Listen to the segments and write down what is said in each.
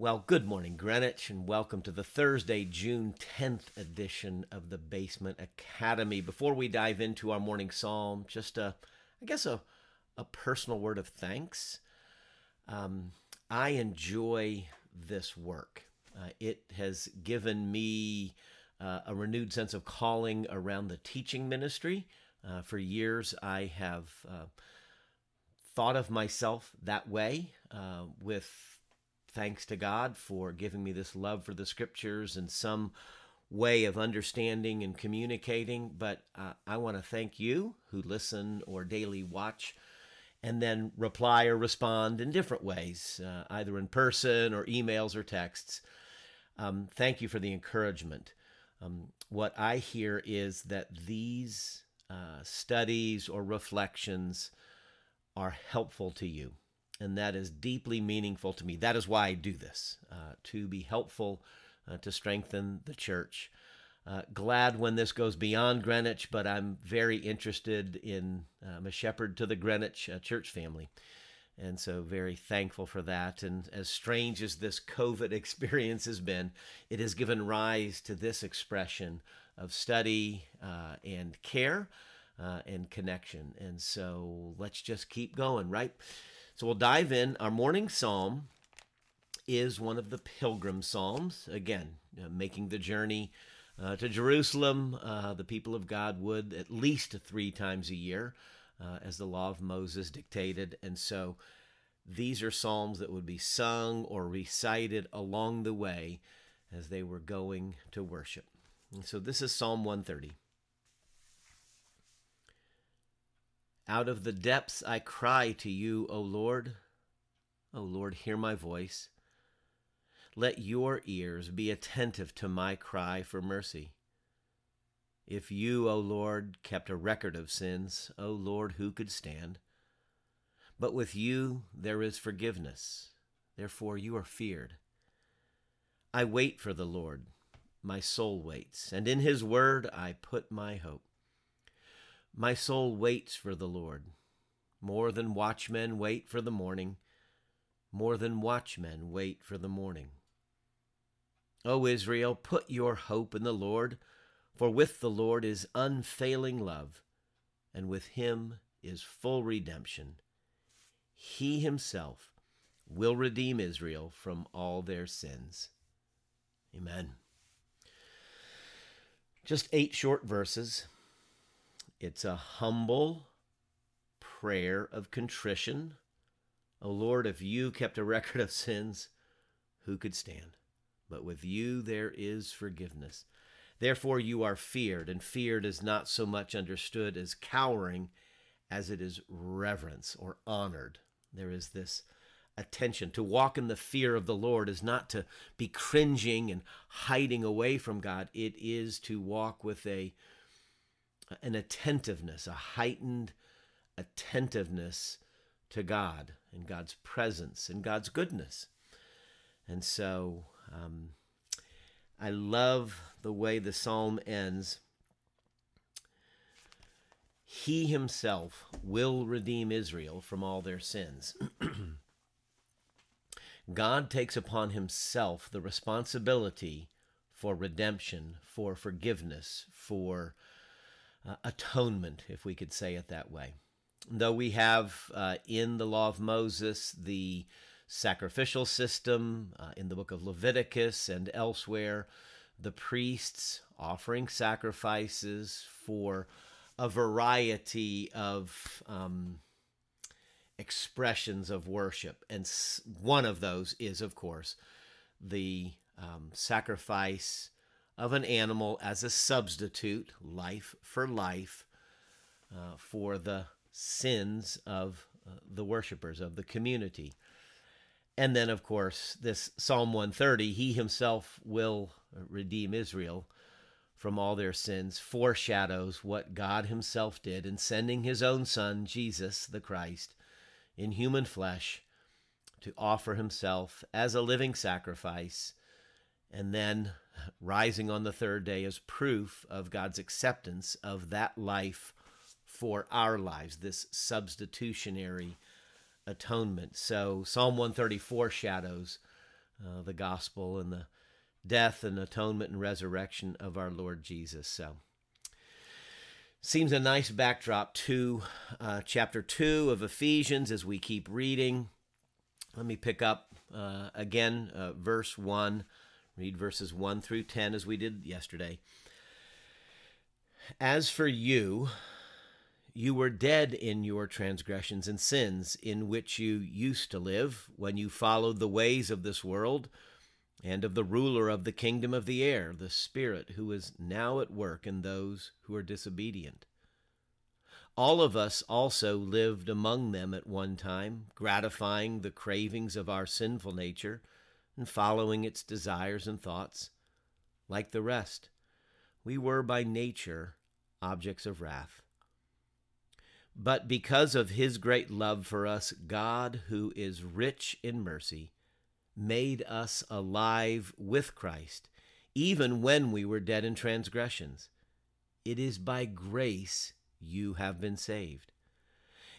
Well, good morning, Greenwich, and welcome to the Thursday, June 10th edition of the Basement Academy. Before we dive into our morning psalm, just a, I guess, a, a personal word of thanks. Um, I enjoy this work. Uh, it has given me uh, a renewed sense of calling around the teaching ministry. Uh, for years, I have uh, thought of myself that way uh, with thanks to God for giving me this love for the scriptures and some way of understanding and communicating. But uh, I want to thank you who listen or daily watch and then reply or respond in different ways, uh, either in person or emails or texts. Um, thank you for the encouragement. Um, what I hear is that these uh, studies or reflections are helpful to you and that is deeply meaningful to me. That is why I do this, uh, to be helpful, uh, to strengthen the church. Uh, glad when this goes beyond Greenwich, but I'm very interested in, uh, I'm a shepherd to the Greenwich uh, church family. And so, very thankful for that. And as strange as this COVID experience has been, it has given rise to this expression of study uh, and care and connection. And so, let's just keep going, right? So we'll dive in. Our morning psalm is one of the pilgrim psalms. Again, uh, making the journey uh, to Jerusalem, uh, the people of God would at least three times a year, uh, as the law of Moses dictated. And so these are psalms that would be sung or recited along the way as they were going to worship. And so this is Psalm 130. Out of the depths I cry to you, O Lord. O Lord, hear my voice. Let your ears be attentive to my cry for mercy. If you, O Lord, kept a record of sins, O Lord, who could stand? But with you there is forgiveness, therefore you are feared. I wait for the Lord, my soul waits, and in his word I put my hope. My soul waits for the Lord. More than watchmen wait for the morning, more than watchmen wait for the morning. O Israel, put your hope in the Lord, for with the Lord is unfailing love, and with him is full redemption. He himself will redeem Israel from all their sins. Amen. Just eight short verses. It's a humble prayer of contrition. O oh Lord, if you kept a record of sins, who could stand? But with you there is forgiveness. Therefore you are feared, and feared is not so much understood as cowering as it is reverence or honored. There is this attention. To walk in the fear of the Lord is not to be cringing and hiding away from God, it is to walk with a an attentiveness, a heightened attentiveness to God and God's presence and God's goodness. And so um, I love the way the psalm ends. He himself will redeem Israel from all their sins. God takes upon himself the responsibility for redemption, for forgiveness, for uh, atonement, if we could say it that way. Though we have uh, in the law of Moses the sacrificial system, uh, in the book of Leviticus and elsewhere, the priests offering sacrifices for a variety of um, expressions of worship. And one of those is, of course, the um, sacrifice of an animal as a substitute, life for life, uh, for the sins of uh, the worshipers of the community. And then, of course, this Psalm 130, he himself will redeem Israel from all their sins, foreshadows what God himself did in sending his own son, Jesus the Christ, in human flesh to offer himself as a living sacrifice and then rising on the third day as proof of God's acceptance of that life for our lives, this substitutionary atonement. So Psalm 134 shadows uh, the gospel and the death and atonement and resurrection of our Lord Jesus. So, seems a nice backdrop to uh, chapter 2 of Ephesians as we keep reading. Let me pick up uh, again uh, verse 1, read verses 1 through 10 as we did yesterday. As for you, you were dead in your transgressions and sins, in which you used to live when you followed the ways of this world and of the ruler of the kingdom of the air, the Spirit who is now at work in those who are disobedient. All of us also lived among them at one time, gratifying the cravings of our sinful nature and following its desires and thoughts. Like the rest, we were by nature objects of wrath. But because of his great love for us, God, who is rich in mercy, made us alive with Christ, even when we were dead in transgressions. It is by grace you have been saved.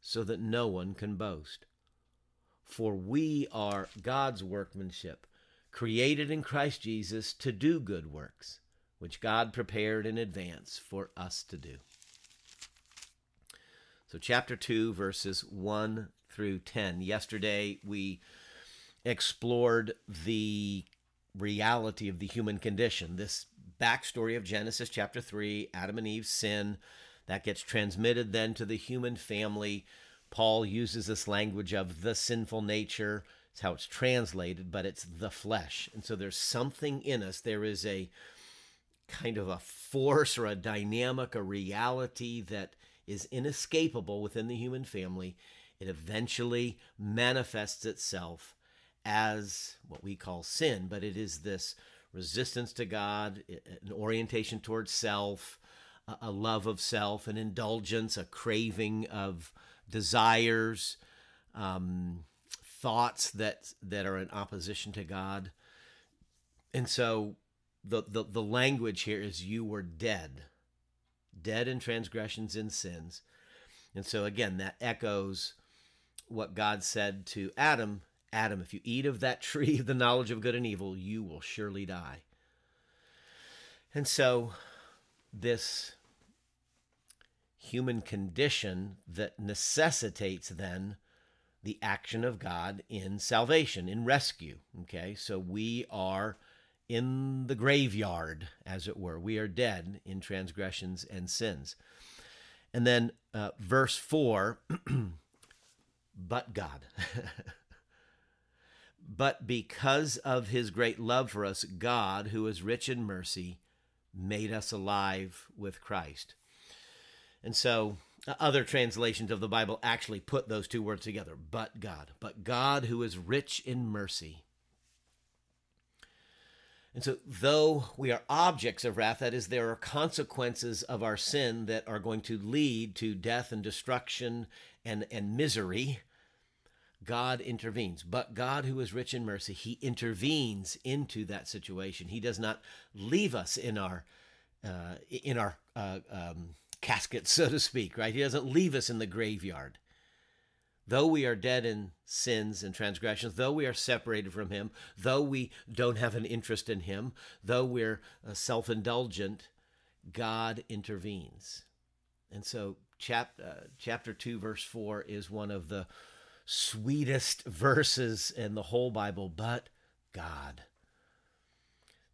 so that no one can boast. For we are God's workmanship, created in Christ Jesus to do good works, which God prepared in advance for us to do. So, chapter 2, verses 1 through 10. Yesterday, we explored the reality of the human condition, this backstory of Genesis chapter 3, Adam and Eve's sin, that gets transmitted then to the human family. Paul uses this language of the sinful nature. It's how it's translated, but it's the flesh. And so there's something in us. There is a kind of a force or a dynamic, a reality that is inescapable within the human family, it eventually manifests itself as what we call sin, but it is this resistance to God, an orientation towards self, a love of self, an indulgence, a craving of desires, um, thoughts that that are in opposition to God. And so the, the the language here is you were dead dead in transgressions and sins. And so, again, that echoes what God said to Adam Adam, if you eat of that tree of the knowledge of good and evil, you will surely die. And so, this human condition that necessitates then the action of God in salvation, in rescue. Okay, so we are in the graveyard, as it were. We are dead in transgressions and sins. And then uh, verse 4 but God. but because of his great love for us, God, who is rich in mercy, made us alive with Christ. And so uh, other translations of the Bible actually put those two words together but God. But God, who is rich in mercy, and so, though we are objects of wrath, that is, there are consequences of our sin that are going to lead to death and destruction and, and misery, God intervenes. But God, who is rich in mercy, He intervenes into that situation. He does not leave us in our uh, in our uh, um, casket, so to speak. Right? He doesn't leave us in the graveyard. Though we are dead in sins and transgressions, though we are separated from Him, though we don't have an interest in Him, though we're uh, self indulgent, God intervenes. And so, chap, uh, chapter 2, verse 4 is one of the sweetest verses in the whole Bible, but God.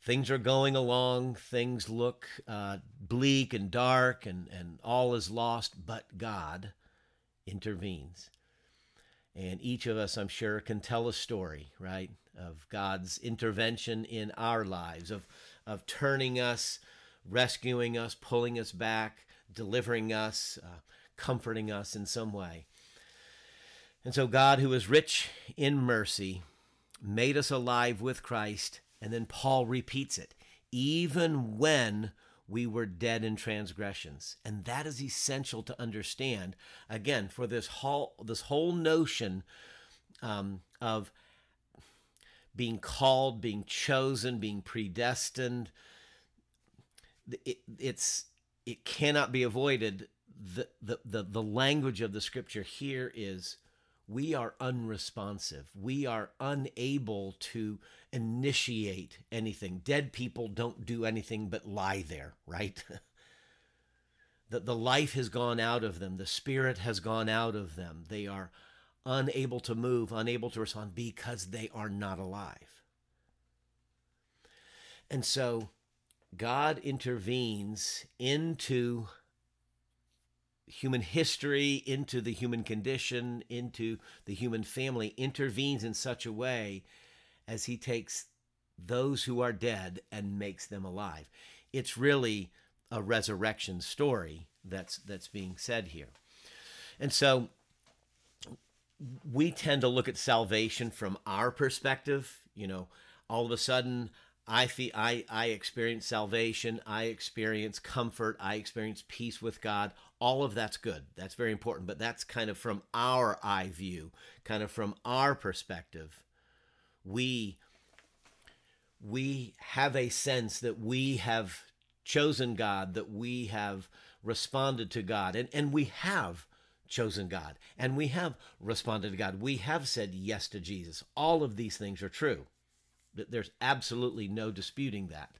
Things are going along, things look uh, bleak and dark, and, and all is lost, but God intervenes. And each of us, I'm sure, can tell a story, right, of God's intervention in our lives, of, of turning us, rescuing us, pulling us back, delivering us, uh, comforting us in some way. And so, God, who is rich in mercy, made us alive with Christ, And then Paul repeats it, even when we were dead in transgressions. And that is essential to understand. Again, for this whole this whole notion um, of being called, being chosen, being predestined, it, it's it cannot be avoided. The, the the the language of the scripture here is we are unresponsive. We are unable to initiate anything. Dead people don't do anything but lie there, right? that the life has gone out of them, the spirit has gone out of them. They are unable to move, unable to respond because they are not alive. And so God intervenes into human history, into the human condition, into the human family, intervenes in such a way as he takes those who are dead and makes them alive. It's really a resurrection story that's that's being said here. And so we tend to look at salvation from our perspective, you know, all of a sudden I feel I I experience salvation, I experience comfort, I experience peace with God. All of that's good. That's very important, but that's kind of from our eye view, kind of from our perspective. We we have a sense that we have chosen God, that we have responded to God, and, and we have chosen God, and we have responded to God. We have said yes to Jesus. All of these things are true. There's absolutely no disputing that.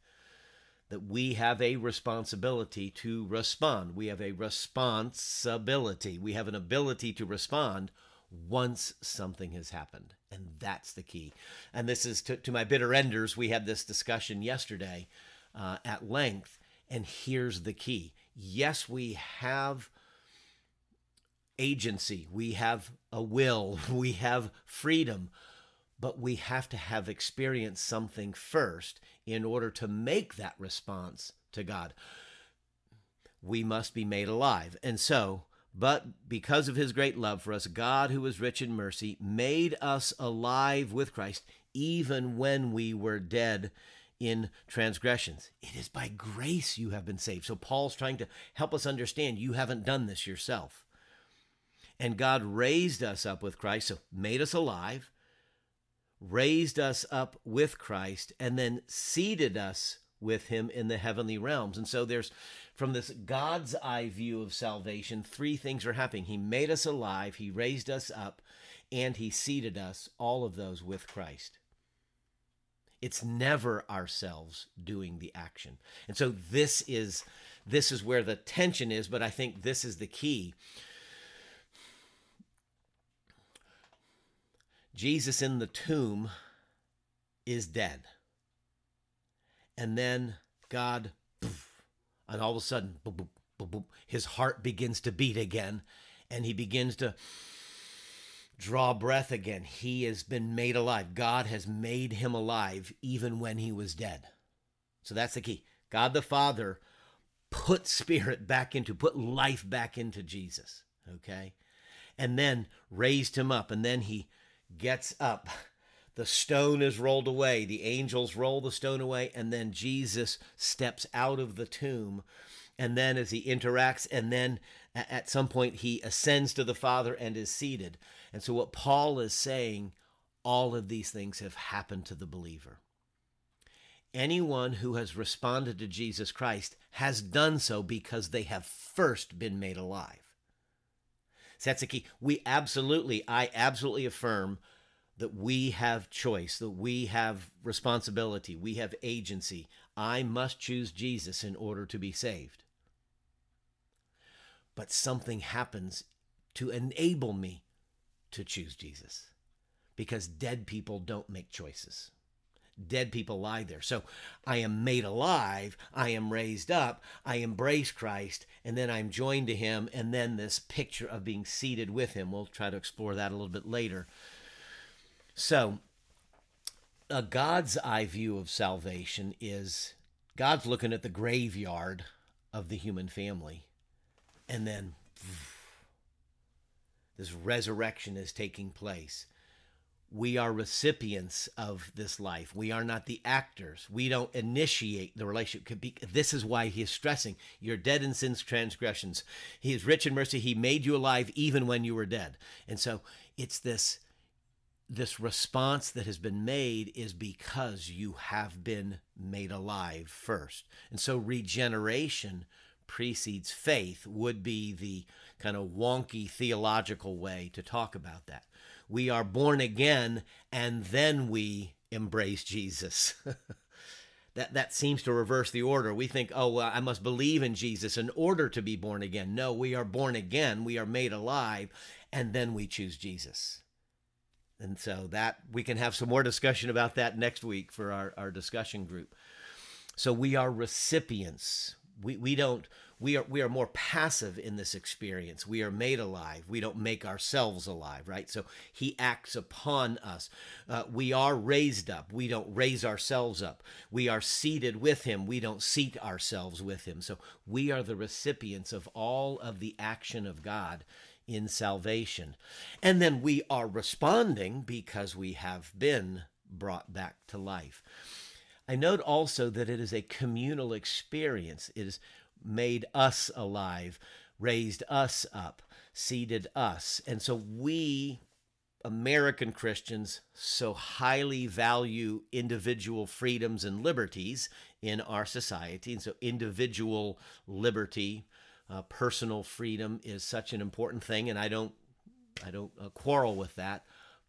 That we have a responsibility to respond. We have a responsibility. We have an ability to respond once something has happened. And that's the key. And this is to, to my bitter enders. We had this discussion yesterday uh, at length. And here's the key yes, we have agency, we have a will, we have freedom, but we have to have experienced something first in order to make that response to God. We must be made alive. And so, but because of his great love for us, God, who is rich in mercy, made us alive with Christ, even when we were dead in transgressions. It is by grace you have been saved. So Paul's trying to help us understand you haven't done this yourself. And God raised us up with Christ, so made us alive, raised us up with Christ, and then seated us with him in the heavenly realms. And so there's, from this God's eye view of salvation, three things are happening. He made us alive, He raised us up, and He seated us, all of those with Christ. It's never ourselves doing the action. And so this is this is where the tension is, but I think this is the key. Jesus in the tomb is dead. And then God, and all of a sudden, his heart begins to beat again, and he begins to draw breath again. He has been made alive. God has made him alive even when he was dead. So that's the key. God the Father put spirit back into, put life back into Jesus, okay? And then raised him up, and then he gets up. The stone is rolled away. The angels roll the stone away, and then Jesus steps out of the tomb. And then, as he interacts, and then at some point, he ascends to the Father and is seated. And so, what Paul is saying, all of these things have happened to the believer. Anyone who has responded to Jesus Christ has done so because they have first been made alive. That's the key. We absolutely, I absolutely affirm that we have choice, that we have responsibility, we have agency. I must choose Jesus in order to be saved. But something happens to enable me to choose Jesus because dead people don't make choices dead people lie there. So I am made alive, I am raised up, I embrace Christ, and then I'm joined to him, and then this picture of being seated with him. We'll try to explore that a little bit later. So, a God's eye view of salvation is God's looking at the graveyard of the human family, and then this resurrection is taking place we are recipients of this life. We are not the actors. We don't initiate the relationship. This is why he is stressing you're dead in sin's transgressions. He is rich in mercy. He made you alive even when you were dead. And so it's this this response that has been made is because you have been made alive first. And so regeneration precedes faith would be the kind of wonky theological way to talk about that we are born again and then we embrace Jesus. that that seems to reverse the order. We think, "Oh, well, I must believe in Jesus in order to be born again." No, we are born again, we are made alive, and then we choose Jesus. And so that we can have some more discussion about that next week for our, our discussion group. So we are recipients. We we don't we are we are more passive in this experience. We are made alive. We don't make ourselves alive right? So he acts upon us. Uh, we are raised up. We don't raise ourselves up. We are seated with him. We don't seat ourselves with him. So we are the recipients of all of the action of god in salvation. And then we are responding because we have been brought back to life. I note also that it is a communal experience. It is made us alive, raised us up, seated us. And so we, American Christians, so highly value individual freedoms and liberties in our society. And so individual liberty, uh, personal freedom is such an important thing. And I don't, I don't uh, quarrel with that.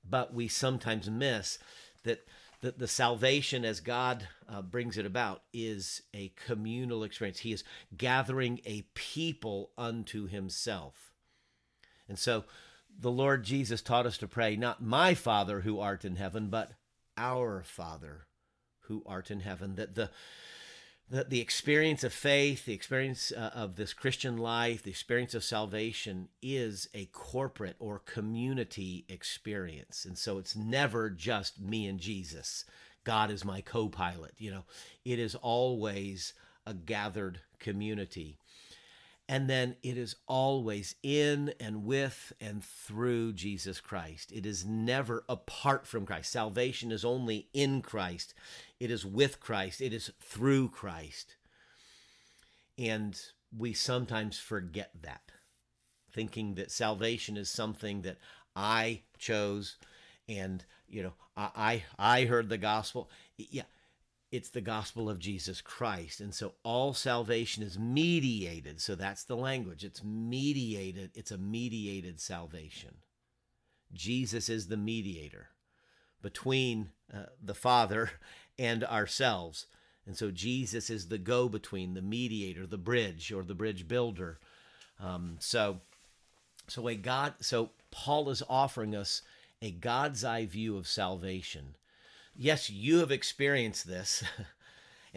But we sometimes miss that the, the salvation as God uh, brings it about is a communal experience. He is gathering a people unto himself. And so the Lord Jesus taught us to pray, not my Father who art in heaven, but our Father who art in heaven. That the the, the experience of faith, the experience uh, of this Christian life, the experience of salvation is a corporate or community experience. And so it's never just me and Jesus. God is my co pilot. You know, it is always a gathered community. And then it is always in and with and through Jesus Christ. It is never apart from Christ. Salvation is only in Christ, it is with Christ, it is through Christ. And we sometimes forget that, thinking that salvation is something that I chose and you know I I heard the gospel. Yeah, it's the gospel of Jesus Christ. And so all salvation is mediated. So that's the language. It's mediated. It's a mediated salvation. Jesus is the mediator between uh, the Father and ourselves. And so Jesus is the go between, the mediator, the bridge, or the bridge builder. Um, so, so a God, so Paul is offering us a God's eye view of salvation yes, you have experienced this.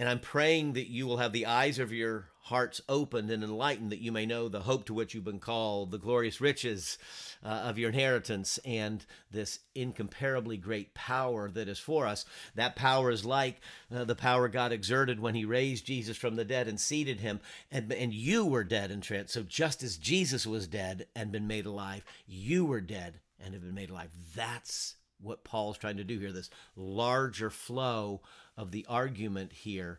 and I'm praying that you will have the eyes of your hearts opened and enlightened that you may know the hope to which you've been called, the glorious riches uh, of your inheritance, and this incomparably great power that is for us. That power is like uh, the power God exerted when he raised Jesus from the dead and seated him, and, and you were dead in trance. So just as Jesus was dead and been made alive, you were dead and have been made alive. That's what Paul's trying to do here, this larger flow of the argument here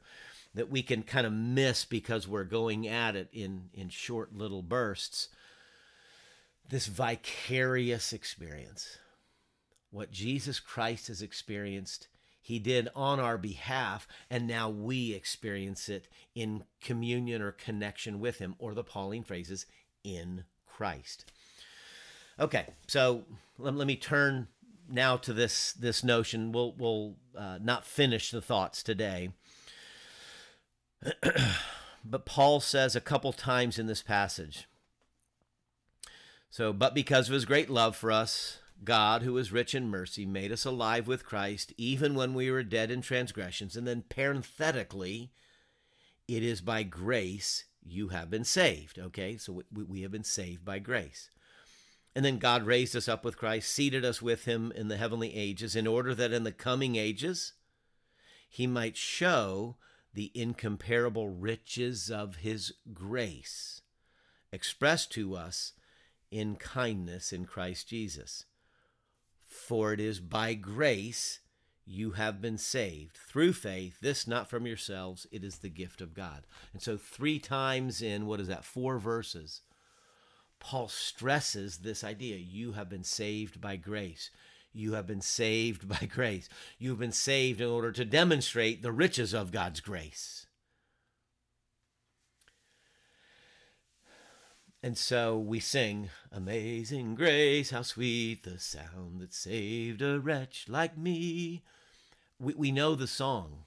that we can kind of miss because we're going at it in, in short little bursts. This vicarious experience, what Jesus Christ has experienced, he did on our behalf, and now we experience it in communion or connection with him, or the Pauline phrases, in Christ. Okay, so let, let me turn now to this this notion. We'll we'll uh, not finish the thoughts today. but Paul says a couple times in this passage. So, but because of his great love for us, God, who is rich in mercy, made us alive with Christ, even when we were dead in transgressions. And then parenthetically, it is by grace you have been saved. Okay, so we, we have been saved by grace. And then God raised us up with Christ, seated us with him in the heavenly ages, in order that in the coming ages he might show the incomparable riches of his grace expressed to us in kindness in Christ Jesus. For it is by grace you have been saved through faith, this not from yourselves, it is the gift of God. And so, three times in what is that, four verses, Paul stresses this idea you have been saved by grace. You have been saved by grace. You've been saved in order to demonstrate the riches of God's grace. And so we sing, Amazing Grace, how sweet the sound that saved a wretch like me. We, we know the song.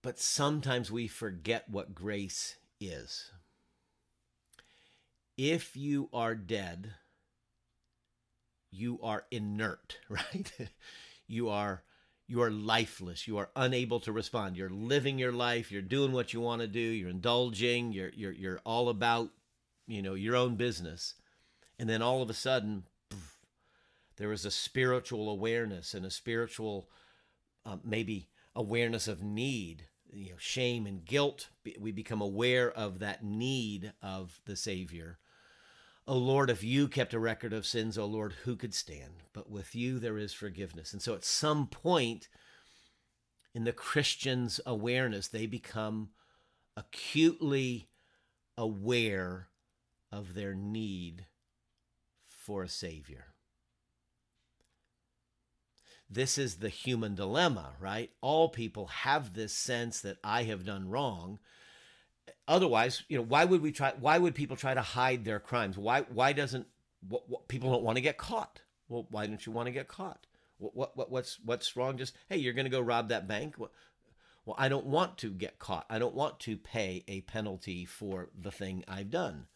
But sometimes we forget what grace is. If you are dead, you are inert, right? you are you are lifeless. You are unable to respond. You're living your life. You're doing what you want to do. You're indulging. You're you're you're all about, you know, your own business. And then all of a sudden, poof, there is a spiritual awareness and a spiritual, uh, maybe awareness of need. You know, shame and guilt. We become aware of that need of the Savior. O Lord, if you kept a record of sins, O Lord, who could stand? But with you there is forgiveness. And so at some point in the Christian's awareness, they become acutely aware of their need for a Savior. This is the human dilemma, right? All people have this sense that I have done wrong otherwise, you know, why would we try? Why would people try to hide their crimes? Why why doesn't what, what, people don't want to get caught? Well, why don't you want to get caught? What, what, what what's what's wrong? Just hey, you're going to go rob that bank. Well, I don't want to get caught. I don't want to pay a penalty for the thing I've done.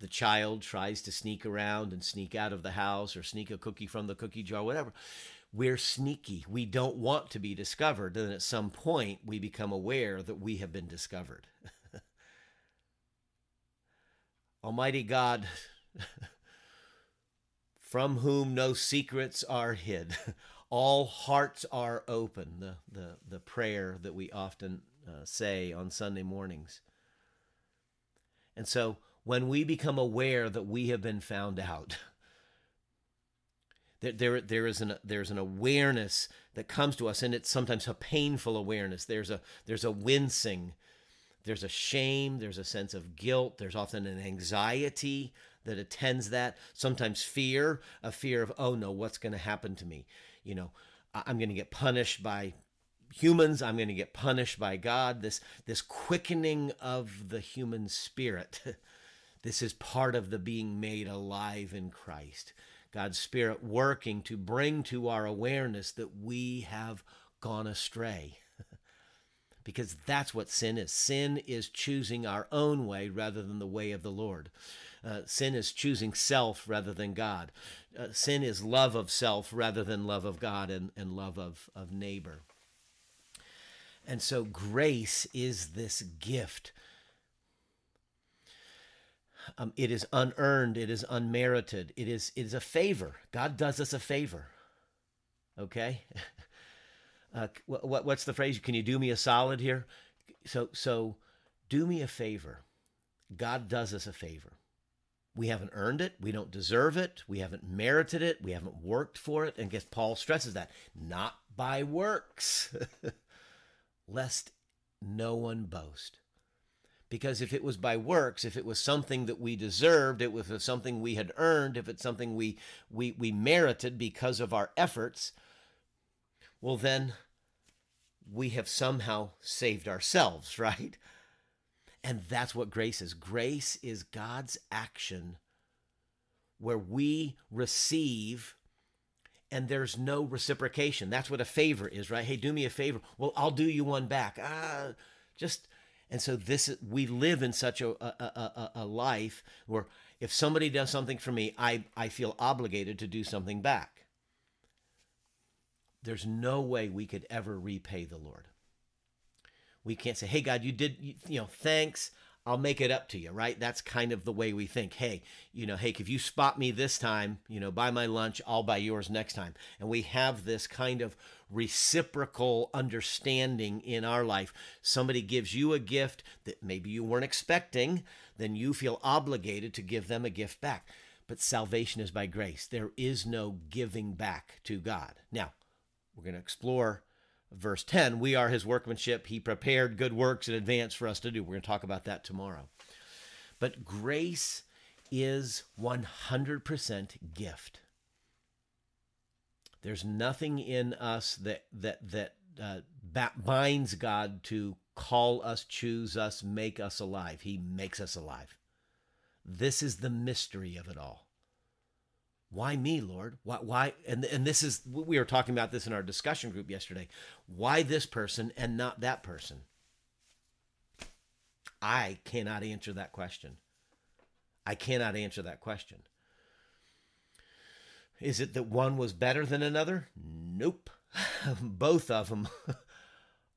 The child tries to sneak around and sneak out of the house or sneak a cookie from the cookie jar, whatever. We're sneaky. We don't want to be discovered. And at some point, we become aware that we have been discovered. Almighty God, from whom no secrets are hid, all hearts are open, the, the, the prayer that we often uh, say on Sunday mornings. And so when we become aware that we have been found out, there, there, there is an there's an awareness that comes to us, and it's sometimes a painful awareness. There's a there's a wincing, there's a shame, there's a sense of guilt, there's often an anxiety that attends that, sometimes fear, a fear of, oh no, what's going to happen to me? You know, I'm going to get punished by humans, I'm going to get punished by God. This this quickening of the human spirit. this is part of the being made alive in Christ. God's spirit working to bring to our awareness that we have gone astray because that's what sin is. Sin is choosing our own way rather than the way of the Lord. Uh, sin is choosing self rather than God. Uh, sin is love of self rather than love of God and, and love of, of neighbor. And so grace is this gift. Um, it is unearned, it is unmerited, it is, it is a favor. God does us a favor. Okay? uh, what, what's the phrase? Can you do me a solid here? So, so do me a favor. God does us a favor. We haven't earned it. We don't deserve it. We haven't merited it. We haven't worked for it. And guess Paul stresses that not by works, lest no one boast. Because if it was by works, if it was something that we deserved, it was something we had earned, if it's something we, we, we merited because of our efforts, well, then we have somehow saved ourselves, right? And that's what grace is. Grace is God's action where we receive and there's no reciprocation. That's what a favor is, right? Hey, do me a favor. Well, I'll do you one back. Ah, just and so this is we live in such a a, a, a life where if somebody does something for me, I I feel obligated to do something back there's no way we could ever repay the Lord. We can't say, "Hey God, you did you know, thanks. I'll make it up to you," right? That's kind of the way we think. Hey, you know, hey, if you spot me this time, you know, buy my lunch, I'll buy yours next time. And we have this kind of reciprocal understanding in our life. Somebody gives you a gift that maybe you weren't expecting, then you feel obligated to give them a gift back. but salvation is by grace. There is no giving back to God. Now, we're going to explore verse 10. We are his workmanship. He prepared good works in advance for us to do. We're going to talk about that tomorrow. But grace is 100% gift. There's nothing in us that that that uh, binds God to call us, choose us, make us alive. He makes us alive. This is the mystery of it all. Why me, Lord? Why? why? And and this is we were talking about this in our discussion group yesterday. Why this person and not that person? I cannot answer that question. I cannot answer that question. Is it that one was better than another? Nope. Both of them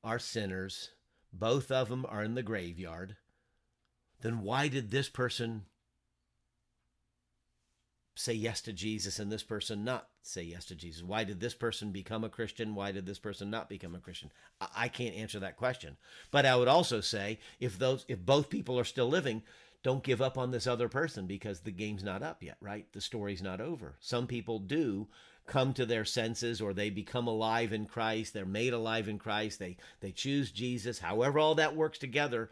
are sinners. Both of them are in the graveyard. Then why did this person say yes to Jesus and this person not say yes to Jesus? Why did this person become a Christian? Why did this person not become a Christian? I can't answer that question. But I would also say if those if both people are still living, don't give up on this other person because the game's not up yet, right? The story's not over. Some people do come to their senses or they become alive in Christ, they're made alive in Christ, they they choose Jesus. However all that works together,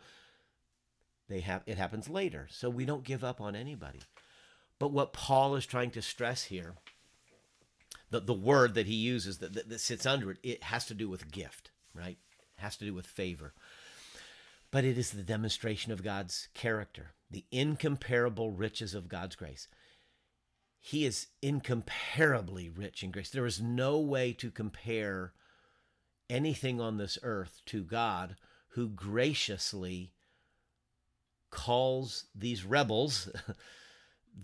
they have it happens later. So we don't give up on anybody. But what Paul is trying to stress here, the, the word that he uses that, that, that sits under it, it has to do with gift, right? It has to do with favor. But it is the demonstration of God's character the incomparable riches of God's grace. He is incomparably rich in grace. There is no way to compare anything on this earth to God who graciously calls these rebels,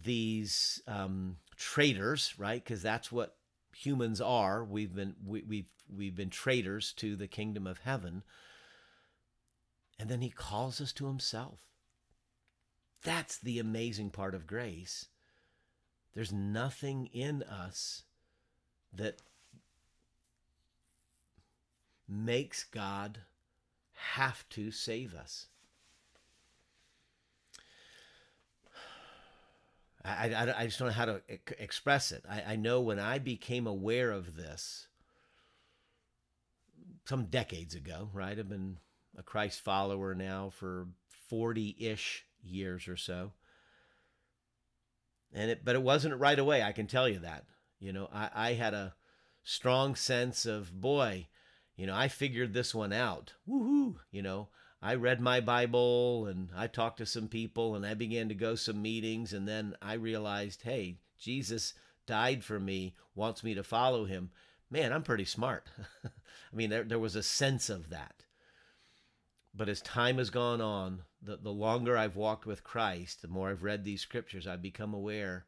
these um, traitors, right? Because that's what humans are. We've been we, we've we've been traitors to the kingdom of heaven. And then he calls us to himself. That's the amazing part of grace. There's nothing in us that makes God have to save us. I, I, I just don't know how to express it. I, I know when I became aware of this some decades ago, right? I've been a Christ follower now for 40 ish years or so. And it, but it wasn't right away. I can tell you that. You know, I, I had a strong sense of boy, you know, I figured this one out. Woohoo! You know, I read my Bible and I talked to some people and I began to go some meetings and then I realized, hey, Jesus died for me, wants me to follow him. Man, I'm pretty smart. I mean, there, there was a sense of that. But as time has gone on, the, the longer I've walked with Christ, the more I've read these scriptures, I've become aware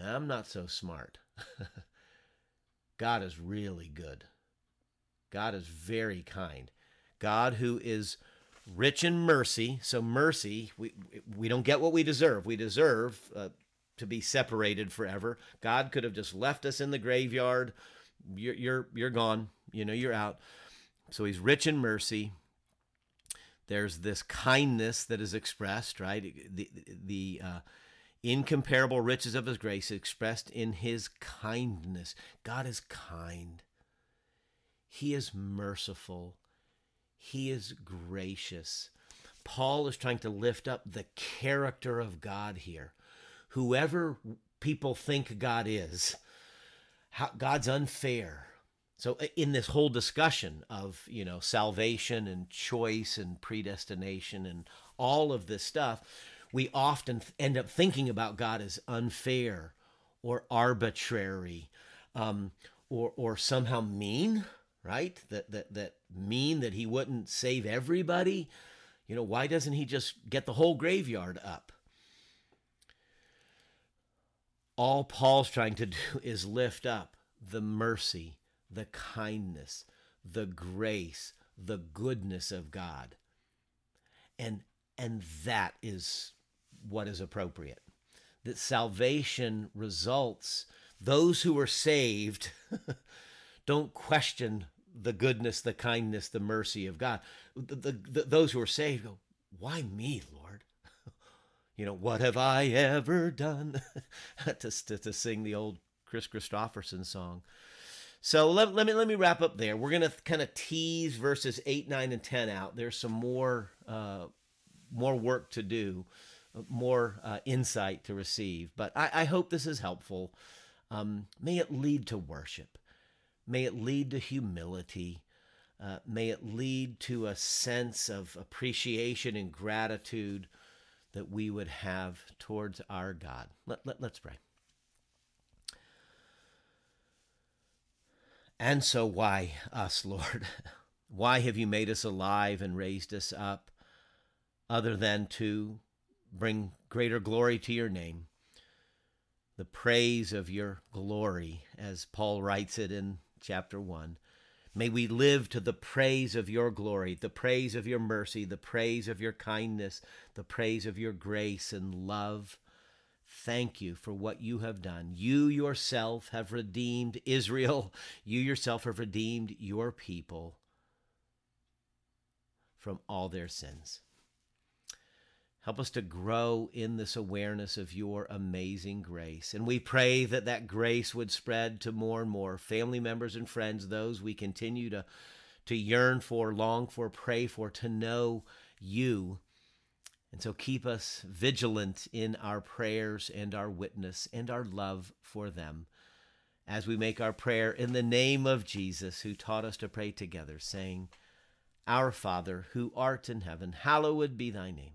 I'm not so smart. God is really good. God is very kind. God who is rich in mercy. So mercy, we we don't get what we deserve. We deserve uh, to be separated forever. God could have just left us in the graveyard. You're you're you're gone. You know, you're out. So he's rich in mercy. There's this kindness that is expressed, right? The the uh, incomparable riches of his grace expressed in his kindness. God is kind. He is merciful. He is gracious. Paul is trying to lift up the character of God here. Whoever people think God is, God's unfair. So in this whole discussion of, you know, salvation and choice and predestination and all of this stuff, we often end up thinking about God as unfair or arbitrary um, or, or somehow mean, right? That, that, that mean that he wouldn't save everybody. You know, why doesn't he just get the whole graveyard up? All Paul's trying to do is lift up the mercy the kindness, the grace, the goodness of God. And and that is what is appropriate. That salvation results those who are saved don't question the goodness, the kindness, the mercy of God. The, the, the, those who are saved go, Why me, Lord? you know, what have I ever done? to, to, to sing the old Kris Kristofferson song. So let, let me let me wrap up there. We're gonna kind of tease verses eight, nine, and ten out. There's some more uh, more work to do, more uh, insight to receive. But I, I hope this is helpful. Um, may it lead to worship. May it lead to humility. Uh, may it lead to a sense of appreciation and gratitude that we would have towards our God. Let, let, let's pray. And so, why us, Lord? Why have you made us alive and raised us up other than to bring greater glory to your name? The praise of your glory, as Paul writes it in chapter 1. May we live to the praise of your glory, the praise of your mercy, the praise of your kindness, the praise of your grace and love. Thank you for what you have done. You yourself have redeemed Israel. You yourself have redeemed your people from all their sins. Help us to grow in this awareness of your amazing grace. And we pray that that grace would spread to more and more family members and friends, those we continue to, to yearn for, long for, pray for, to know you. And so keep us vigilant in our prayers and our witness and our love for them as we make our prayer in the name of Jesus, who taught us to pray together, saying, Our Father, who art in heaven, hallowed be thy name.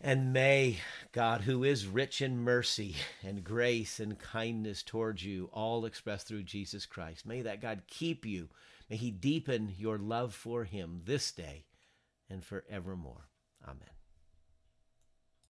And may God, who is rich in mercy and grace and kindness towards you, all expressed through Jesus Christ, may that God keep you. May he deepen your love for him this day and forevermore. Amen.